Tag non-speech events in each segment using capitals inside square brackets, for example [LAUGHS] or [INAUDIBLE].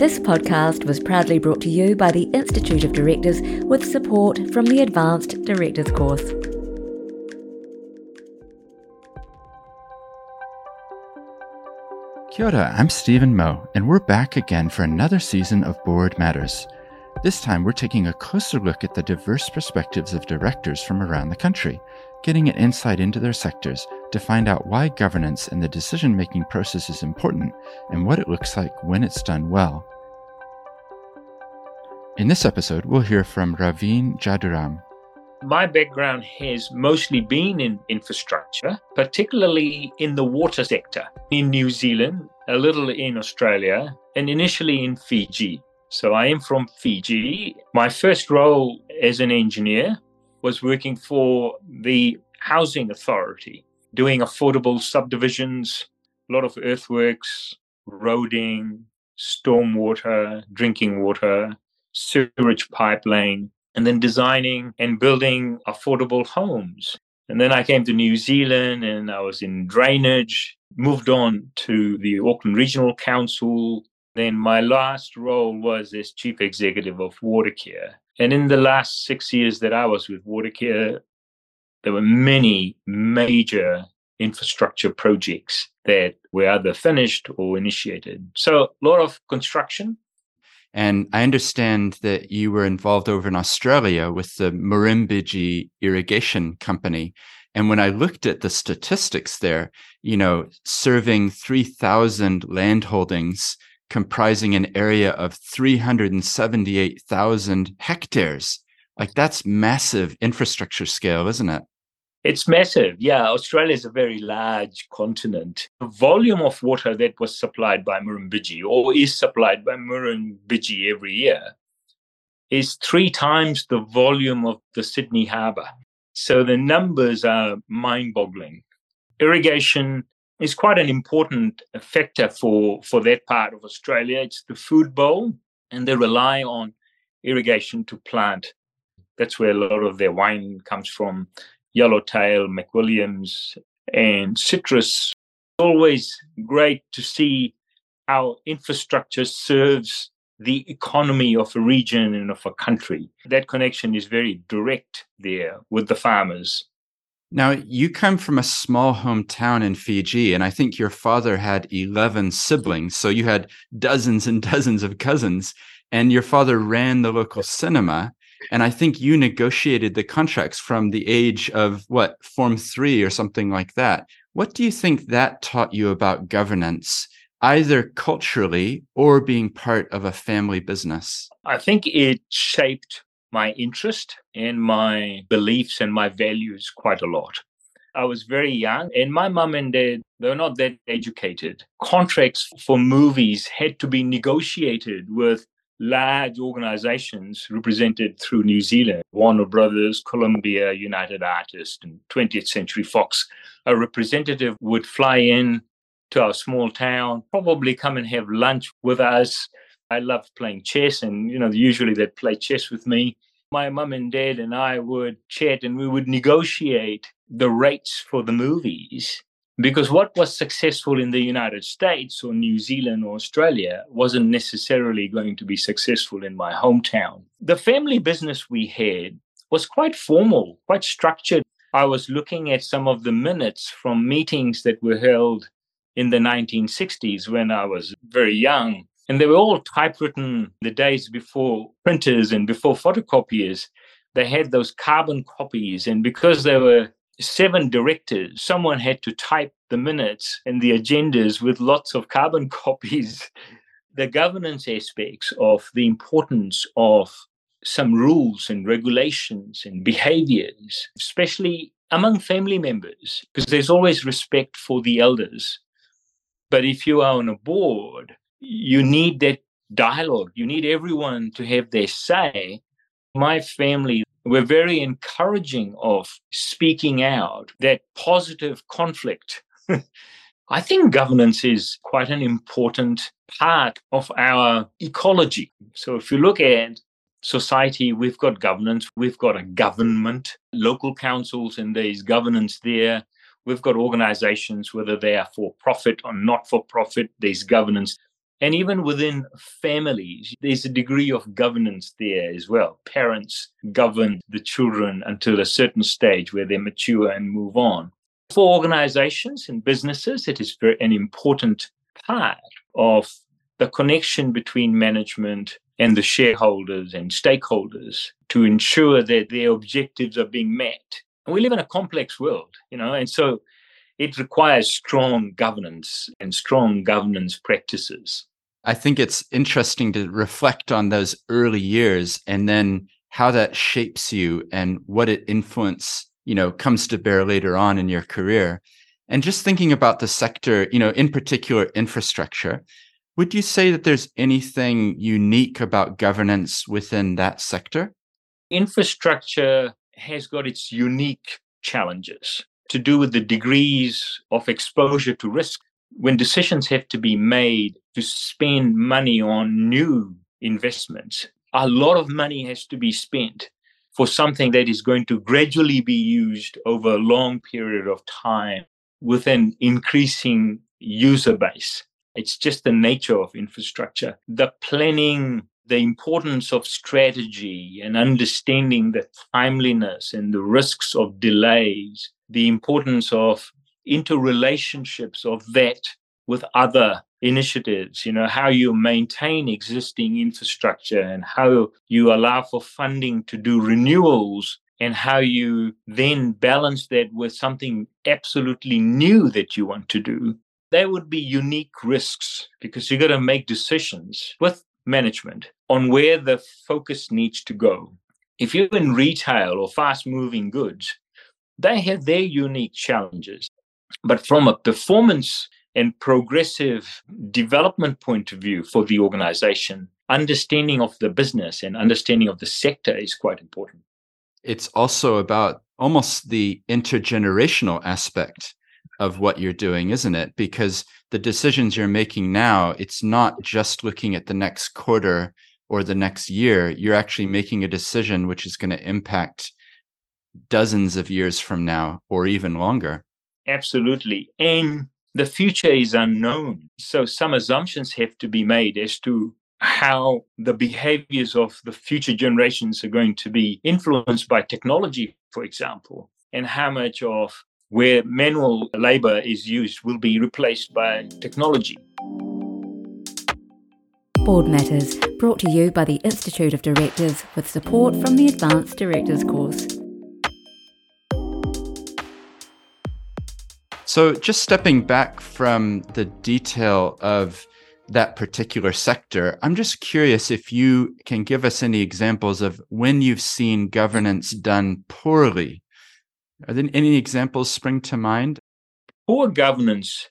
This podcast was proudly brought to you by the Institute of Directors with support from the Advanced Directors course. Kia ora, I'm Stephen Moe, and we're back again for another season of Board Matters. This time, we're taking a closer look at the diverse perspectives of directors from around the country, getting an insight into their sectors to find out why governance and the decision making process is important and what it looks like when it's done well. In this episode, we'll hear from Raveen Jaduram. My background has mostly been in infrastructure, particularly in the water sector in New Zealand, a little in Australia, and initially in Fiji. So I am from Fiji. My first role as an engineer was working for the housing authority, doing affordable subdivisions, a lot of earthworks, roading, stormwater, drinking water, sewage pipeline, and then designing and building affordable homes. And then I came to New Zealand and I was in drainage, moved on to the Auckland Regional Council. Then my last role was as chief executive of Watercare. And in the last six years that I was with Watercare, there were many major infrastructure projects that were either finished or initiated. So a lot of construction, and I understand that you were involved over in Australia with the Murrumbidgee Irrigation Company. And when I looked at the statistics there, you know, serving 3,000 landholdings comprising an area of 378,000 hectares, like that's massive infrastructure scale, isn't it? It's massive. Yeah, Australia is a very large continent. The volume of water that was supplied by Murrumbidgee or is supplied by Murrumbidgee every year is three times the volume of the Sydney Harbour. So the numbers are mind boggling. Irrigation is quite an important factor for, for that part of Australia. It's the food bowl, and they rely on irrigation to plant. That's where a lot of their wine comes from yellowtail, McWilliams, and citrus. Always great to see how infrastructure serves the economy of a region and of a country. That connection is very direct there with the farmers. Now, you come from a small hometown in Fiji, and I think your father had 11 siblings. So you had dozens and [LAUGHS] dozens of cousins, and your father ran the local cinema. And I think you negotiated the contracts from the age of what, Form three or something like that. What do you think that taught you about governance, either culturally or being part of a family business? I think it shaped my interest and my beliefs and my values quite a lot. I was very young, and my mum and dad, they're not that educated. Contracts for movies had to be negotiated with large organizations represented through New Zealand, Warner Brothers, Columbia, United Artists, and 20th Century Fox. A representative would fly in to our small town, probably come and have lunch with us. I loved playing chess, and you know, usually they'd play chess with me. My mum and dad and I would chat and we would negotiate the rates for the movies because what was successful in the United States or New Zealand or Australia wasn't necessarily going to be successful in my hometown. The family business we had was quite formal, quite structured. I was looking at some of the minutes from meetings that were held in the 1960s when I was very young. And they were all typewritten the days before printers and before photocopiers. They had those carbon copies. And because they were seven directors, someone had to type the minutes and the agendas with lots of carbon [LAUGHS] copies. The governance aspects of the importance of some rules and regulations and behaviors, especially among family members, because there's always respect for the elders. But if you are on a board, you need that dialogue. You need everyone to have their say. My family, we're very encouraging of speaking out, that positive conflict. [LAUGHS] I think governance is quite an important part of our ecology. So if you look at society, we've got governance, we've got a government, local councils, and there's governance there. We've got organizations, whether they are for profit or not for profit, there's governance. And even within families, there's a degree of governance there as well. Parents govern the children until a certain stage where they mature and move on. For organizations and businesses, it is very, an important part of the connection between management and the shareholders and stakeholders to ensure that their objectives are being met. And we live in a complex world, you know, and so it requires strong governance and strong governance practices. I think it's interesting to reflect on those early years and then how that shapes you and what it influence, you know, comes to bear later on in your career. And just thinking about the sector, you know, in particular infrastructure, would you say that there's anything unique about governance within that sector? Infrastructure has got its unique challenges to do with the degrees of exposure to risk. When decisions have to be made to spend money on new investments, a lot of money has to be spent for something that is going to gradually be used over a long period of time with an increasing user base. It's just the nature of infrastructure. The planning, the importance of strategy and understanding the timeliness and the risks of delays the importance of interrelationships of that with other initiatives, you know, how you maintain existing infrastructure and how you allow for funding to do renewals and how you then balance that with something absolutely new that you want to do. There would be unique risks because you got to make decisions with management on where the focus needs to go. If you're in retail or fast moving goods, they have their unique challenges. But from a performance and progressive development point of view for the organization, understanding of the business and understanding of the sector is quite important. It's also about almost the intergenerational aspect of what you're doing, isn't it? Because the decisions you're making now, it's not just looking at the next quarter or the next year. You're actually making a decision which is going to impact dozens of years from now or even longer. Absolutely. And the future is unknown. So some assumptions have to be made as to how the behaviors of the future generations are going to be influenced by technology, for example, and how much of where manual labor is used will be replaced by technology. Board Matters, brought to you by the Institute of Directors with support from the Advanced Directors course. So, just stepping back from the detail of that particular sector, I'm just curious if you can give us any examples of when you've seen governance done poorly. Are there any examples spring to mind? Poor governance,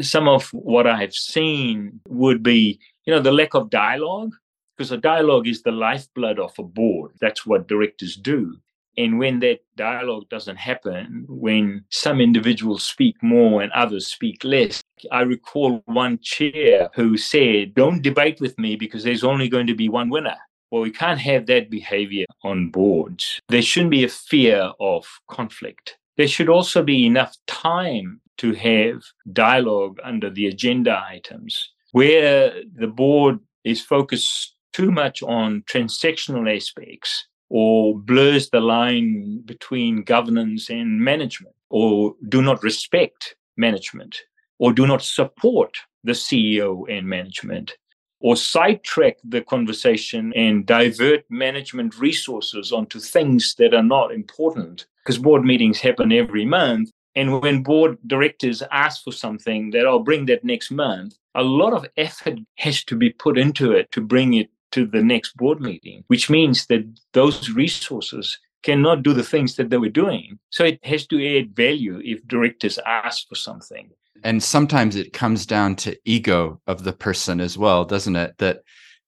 some of what I've seen would be, you know, the lack of dialogue, because a dialogue is the lifeblood of a board. That's what directors do. And when that dialogue doesn't happen, when some individuals speak more and others speak less, I recall one chair who said, Don't debate with me because there's only going to be one winner. Well, we can't have that behavior on boards. There shouldn't be a fear of conflict. There should also be enough time to have dialogue under the agenda items where the board is focused too much on transactional aspects or blurs the line between governance and management, or do not respect management, or do not support the CEO and management, or sidetrack the conversation and divert management resources onto things that are not important. Because board meetings happen every month. And when board directors ask for something that I'll bring that next month, a lot of effort has to be put into it to bring it to the next board meeting, which means that those resources cannot do the things that they were doing. So it has to add value if directors ask for something. And sometimes it comes down to ego of the person as well, doesn't it? That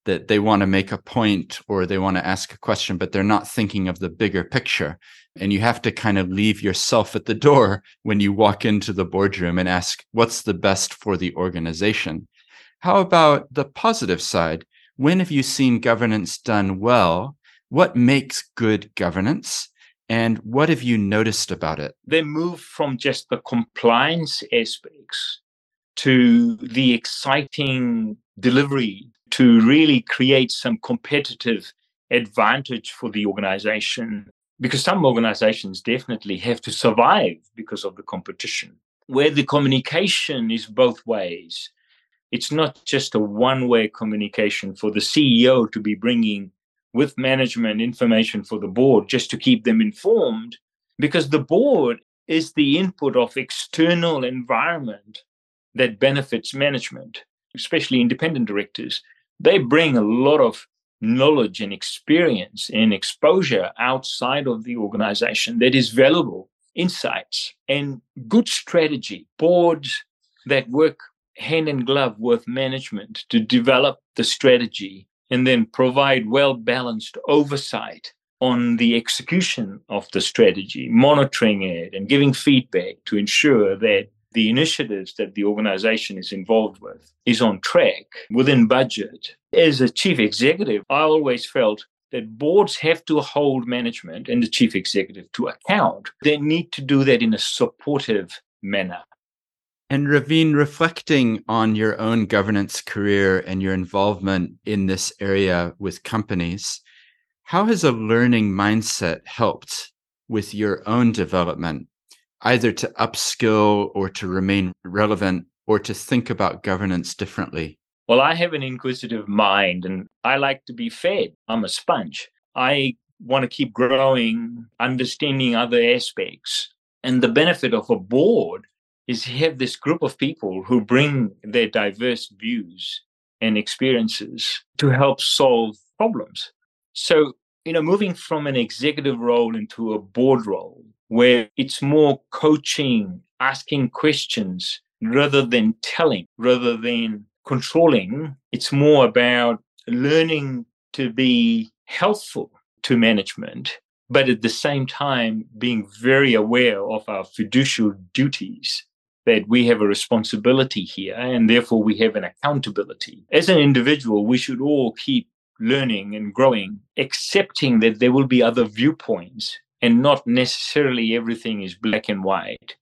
that they want to make a point or they want to ask a question, but they're not thinking of the bigger picture. And you have to kind of leave yourself at the door when you walk into the boardroom and ask, what's the best for the organization? How about the positive side? When have you seen governance done well? What makes good governance? And what have you noticed about it? They move from just the compliance aspects to the exciting delivery to really create some competitive advantage for the organization because some organizations definitely have to survive because of the competition where the communication is both ways it's not just a one way communication for the CEO to be bringing with management information for the board just to keep them informed because the board is the input of external environment that benefits management especially independent directors. They bring a lot of knowledge and experience and exposure outside of the organization that is valuable insights and good strategy. Boards that work hand in glove with management to develop the strategy and then provide well balanced oversight on the execution of the strategy, monitoring it and giving feedback to ensure that the initiatives that the organization is involved with is on track within budget. As a chief executive, I always felt that boards have to hold management and the chief executive to account. They need to do that in a supportive manner. And Raveen, reflecting on your own governance career and your involvement in this area with companies, how has a learning mindset helped with your own development, either to upskill or to remain relevant or to think about governance differently? Well, I have an inquisitive mind and I like to be fed. I'm a sponge. I want to keep growing, understanding other aspects. And the benefit of a board is you have this group of people who bring their diverse views and experiences to help solve problems. So, you know, moving from an executive role into a board role where it's more coaching, asking questions rather than telling, rather than controlling, it's more about learning to be helpful to management, but at the same time being very aware of our fiduciary duties that we have a responsibility here and therefore we have an accountability. As an individual, we should all keep learning and growing, accepting that there will be other viewpoints and not necessarily everything is black and white.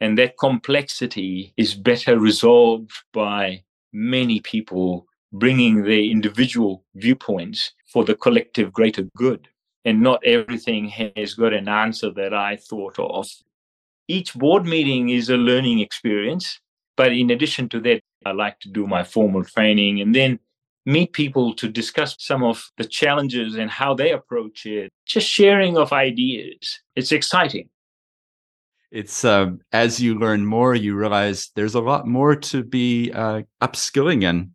And that complexity is better resolved by many people bringing their individual viewpoints for the collective greater good. And not everything has got an answer that I thought of each board meeting is a learning experience. But in addition to that, I like to do my formal training and then meet people to discuss some of the challenges and how they approach it. Just sharing of ideas. It's exciting. It's um, as you learn more, you realize there's a lot more to be uh, upskilling in.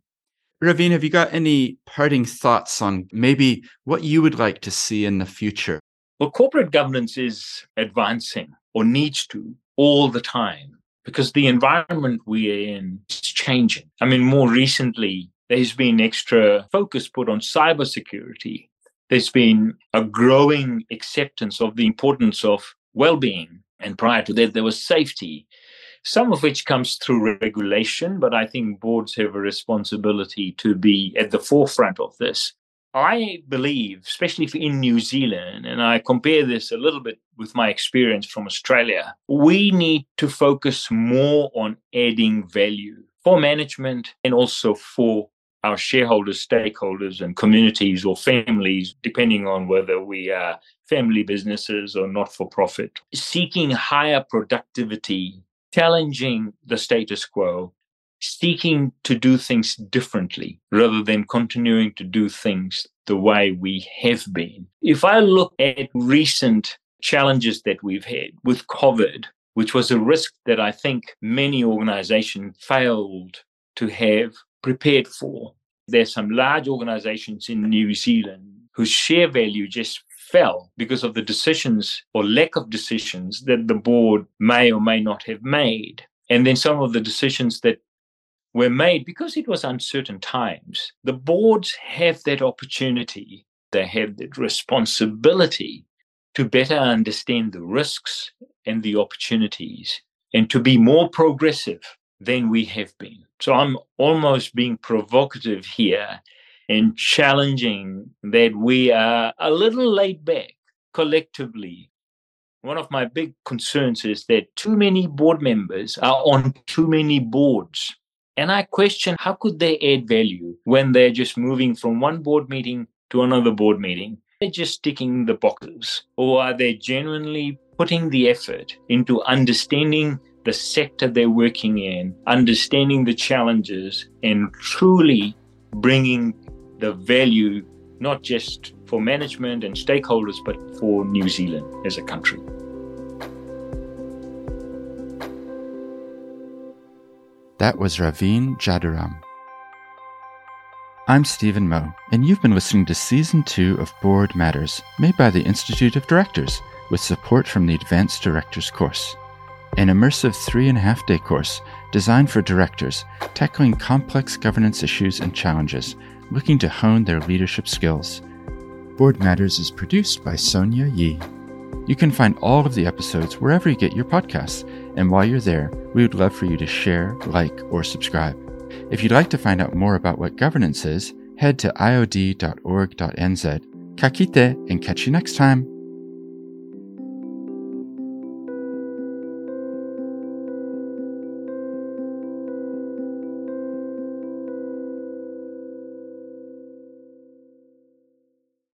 Raveen, have you got any parting thoughts on maybe what you would like to see in the future? Well, corporate governance is advancing or needs to all the time because the environment we are in is changing. I mean, more recently, there's been extra focus put on cybersecurity. There's been a growing acceptance of the importance of well being. And prior to that, there was safety, some of which comes through regulation. But I think boards have a responsibility to be at the forefront of this. I believe, especially in New Zealand, and I compare this a little bit with my experience from Australia, we need to focus more on adding value for management and also for our shareholders, stakeholders, and communities or families, depending on whether we are family businesses or not for profit, seeking higher productivity, challenging the status quo, seeking to do things differently rather than continuing to do things the way we have been. If I look at recent challenges that we've had with COVID, which was a risk that I think many organizations failed to have prepared for. There's some large organizations in New Zealand whose share value just fell because of the decisions or lack of decisions that the board may or may not have made. And then some of the decisions that were made because it was uncertain times. The boards have that opportunity, they have that responsibility to better understand the risks and the opportunities and to be more progressive than we have been. So I'm almost being provocative here and challenging that we are a little laid back collectively. One of my big concerns is that too many board members are on too many boards And I question how could they add value when they're just moving from one board meeting to another board meeting? They're just ticking the boxes. Or are they genuinely putting the effort into understanding the sector they're working in, understanding the challenges, and truly bringing the value not just for management and stakeholders, but for New Zealand as a country. That was Raveen Jaduram. I'm Stephen Moe, and you've been listening to Season 2 of Board Matters, made by the Institute of Directors, with support from the Advanced Directors course. An immersive three and a half day course designed for directors tackling complex governance issues and challenges, looking to hone their leadership skills. Board Matters is produced by Sonia Yi. You can find all of the episodes wherever you get your podcasts, and while you're there, we would love for you to share, like, or subscribe. If you'd like to find out more about what governance is, head to iod.org.nz. Ka kite and catch you next time.